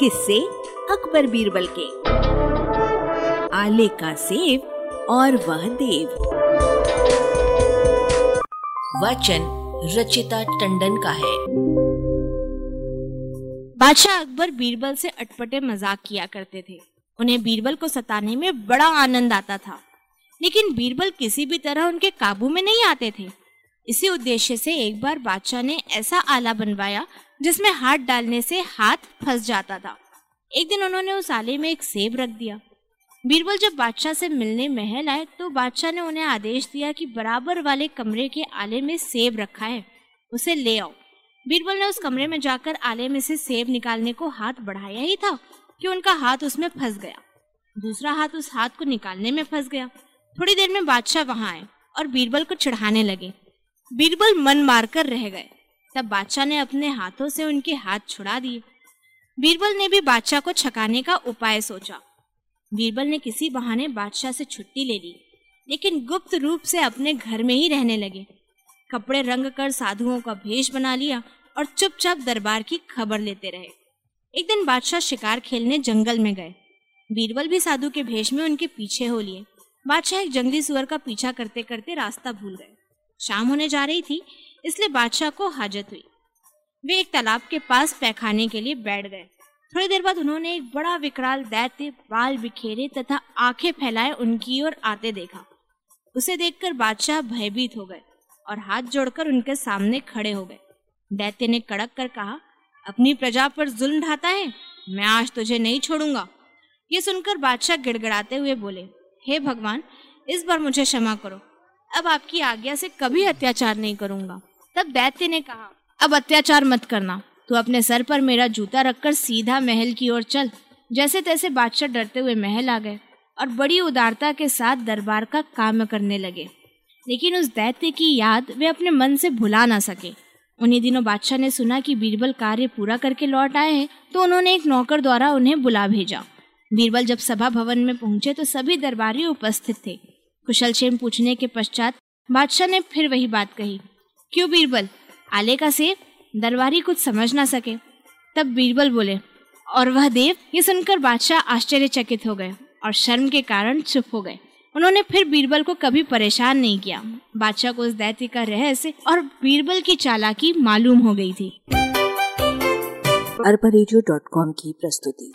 किससे अकबर बीरबल के। आले का सेब और वह देव। वचन रचिता टंडन का है। बादशाह अकबर बीरबल से अटपटे मज़ाक किया करते थे। उन्हें बीरबल को सताने में बड़ा आनंद आता था। लेकिन बीरबल किसी भी तरह उनके काबू में नहीं आते थे। इसी उद्देश्य से एक बार बादशाह ने ऐसा आला बनवाया जिसमें हाथ डालने से हाथ फंस जाता था। एक दिन उन्होंने उस आले में एक सेब रख दिया। बीरबल जब बादशाह से मिलने महल आए तो बादशाह ने उन्हें आदेश दिया कि बराबर वाले कमरे के आले में सेब रखा है, उसे ले आओ। बीरबल ने उस कमरे में जाकर आले में से सेब निकालने को हाथ बढ़ाया ही था कि उनका हाथ उसमें फंस गया। दूसरा हाथ उस हाथ को निकालने में फंस गया। थोड़ी देर में बादशाह वहाँ आए और बीरबल को चिढ़ाने लगे। बीरबल मन मारकर रह गए। तब बादशाह ने अपने हाथों से उनके हाथ छुड़ा दिए। बीरबल ने भी बादशाह को छकाने का उपाय सोचा। बीरबल ने किसी बहाने बादशाह से छुट्टी ले ली, लेकिन गुप्त रूप से अपने घर में ही रहने लगे। कपड़े रंग कर साधुओं का भेष बना लिया और चुपचाप दरबार की खबर लेते रहे। एक दिन बादशाह शिकार खेलने जंगल में गए। बीरबल भी साधु के भेष में उनके पीछे हो लिए। बादशाह एक जंगली सुअर का पीछा करते करते रास्ता भूल गए। शाम होने जा रही थी इसलिए बादशाह को हाजत हुई। वे एक तालाब के पास पैखाने के लिए बैठ गए। थोड़ी देर बाद उन्होंने एक बड़ा विकराल दैत्य बाल बिखेरे तथा आँखें फैलाए उनकी ओर आते देखा। उसे देखकर बादशाह भयभीत हो गए और हाथ जोड़कर उनके सामने खड़े हो गए। दैत्य ने कड़क कर कहा, अपनी प्रजा पर जुल्म ढाता है, मैं आज तुझे नहीं छोड़ूँगा। ये सुनकर बादशाह गिड़गड़ाते हुए बोले, हे भगवान, इस बार मुझे क्षमा करो। अब आपकी आज्ञा से कभी अत्याचार नहीं करूँगा। तब दैत्य ने कहा, अब अत्याचार मत करना। तू अपने सर पर मेरा जूता रखकर सीधा महल की ओर चल। जैसे तैसे बादशाह डरते हुए महल आ गए और बड़ी उदारता के साथ दरबार का काम करने लगे। लेकिन उस दैत्य की याद वे अपने मन से भुला ना सके। उन्हीं दिनों बादशाह ने सुना कि बीरबल कार्य पूरा करके लौट आए हैं तो उन्होंने एक नौकर द्वारा उन्हें बुला भेजा। बीरबल जब सभा भवन में पहुँचे तो सभी दरबारी उपस्थित थे। कुशल क्षेम पूछने के पश्चात बादशाह ने फिर वही बात कही। क्यों बीरबल? आले का सेब दरबारी कुछ समझ ना सके। तब बीरबल बोले, और वह देव? ये सुनकर बादशाह आश्चर्यचकित हो गए और शर्म के कारण चुप हो गए। उन्होंने फिर बीरबल को कभी परेशान नहीं किया। बादशाह को उस दैत्य का रहस्य और बीरबल की चालाकी मालूम हो गई थी। अरबा की प्रस्तुति।